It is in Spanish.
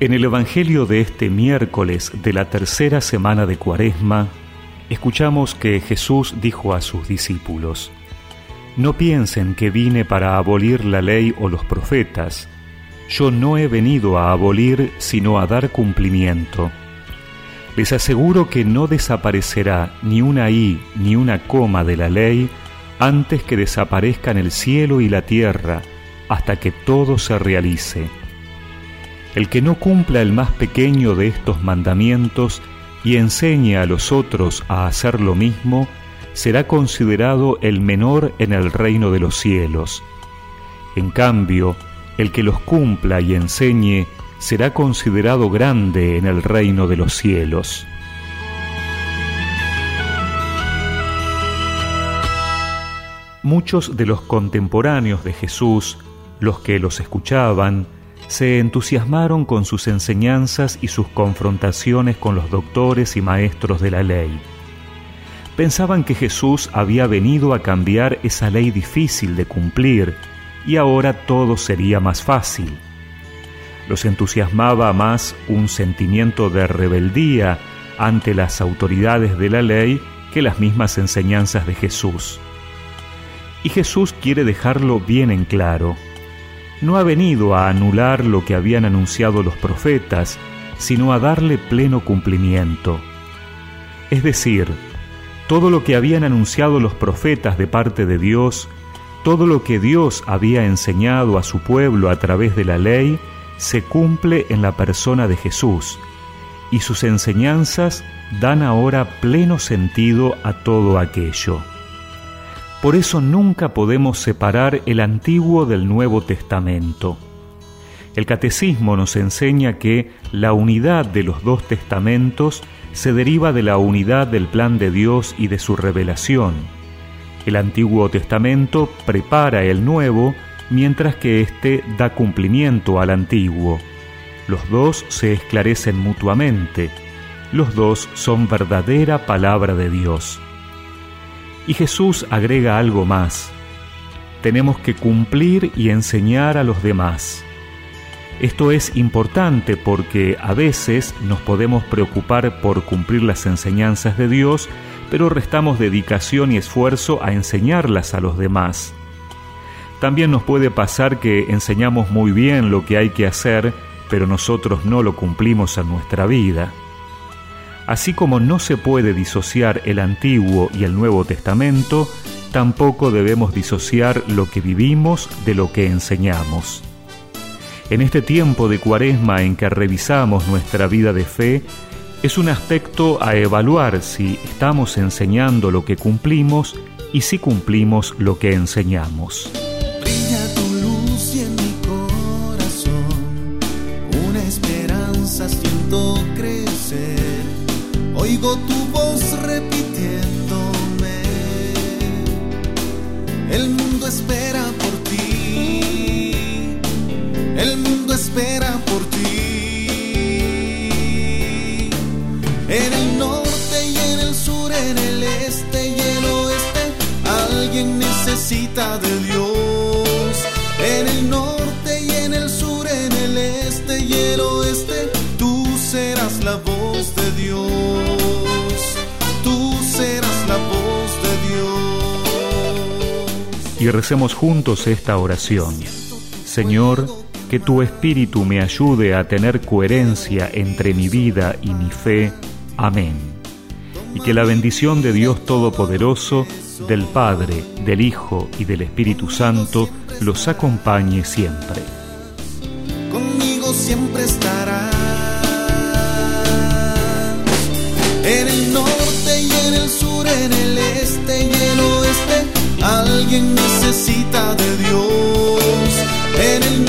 En el Evangelio de este miércoles de la tercera semana de Cuaresma, escuchamos que Jesús dijo a sus discípulos, No piensen que vine para abolir la ley o los profetas, yo no he venido a abolir sino a dar cumplimiento. Les aseguro que no desaparecerá ni una i ni una coma de la ley antes que desaparezcan el cielo y la tierra, hasta que todo se realice. El que no cumpla el más pequeño de estos mandamientos y enseñe a los otros a hacer lo mismo, será considerado el menor en el reino de los cielos. En cambio, el que los cumpla y enseñe será considerado grande en el reino de los cielos. Muchos de los contemporáneos de Jesús, los que los escuchaban, se entusiasmaron con sus enseñanzas y sus confrontaciones con los doctores y maestros de la ley. Pensaban que Jesús había venido a cambiar esa ley difícil de cumplir y ahora todo sería más fácil. Los entusiasmaba más un sentimiento de rebeldía ante las autoridades de la ley que las mismas enseñanzas de Jesús. Y Jesús quiere dejarlo bien en claro no ha venido a anular lo que habían anunciado los profetas, sino a darle pleno cumplimiento. Es decir, todo lo que habían anunciado los profetas de parte de Dios, todo lo que Dios había enseñado a su pueblo a través de la ley, se cumple en la persona de Jesús, y sus enseñanzas dan ahora pleno sentido a todo aquello. Por eso nunca podemos separar el Antiguo del Nuevo Testamento. El Catecismo nos enseña que la unidad de los dos testamentos se deriva de la unidad del plan de Dios y de su revelación. El Antiguo Testamento prepara el Nuevo, mientras que éste da cumplimiento al Antiguo. Los dos se esclarecen mutuamente. Los dos son verdadera palabra de Dios. Y Jesús agrega algo más. Tenemos que cumplir y enseñar a los demás. Esto es importante porque a veces nos podemos preocupar por cumplir las enseñanzas de Dios, pero restamos dedicación y esfuerzo a enseñarlas a los demás. También nos puede pasar que enseñamos muy bien lo que hay que hacer, pero nosotros no lo cumplimos en nuestra vida. Así como no se puede disociar el Antiguo y el Nuevo Testamento, tampoco debemos disociar lo que vivimos de lo que enseñamos. En este tiempo de cuaresma en que revisamos nuestra vida de fe, es un aspecto a evaluar si estamos enseñando lo que cumplimos y si cumplimos lo que enseñamos. Y recemos juntos esta oración. Señor, que tu Espíritu me ayude a tener coherencia entre mi vida y mi fe. Amén. Y que la bendición de Dios Todopoderoso, del Padre, del Hijo y del Espíritu Santo los acompañe siempre. Conmigo siempre estará. En el norte y en el sur, en el este y el oeste alguien necesita de Dios. En el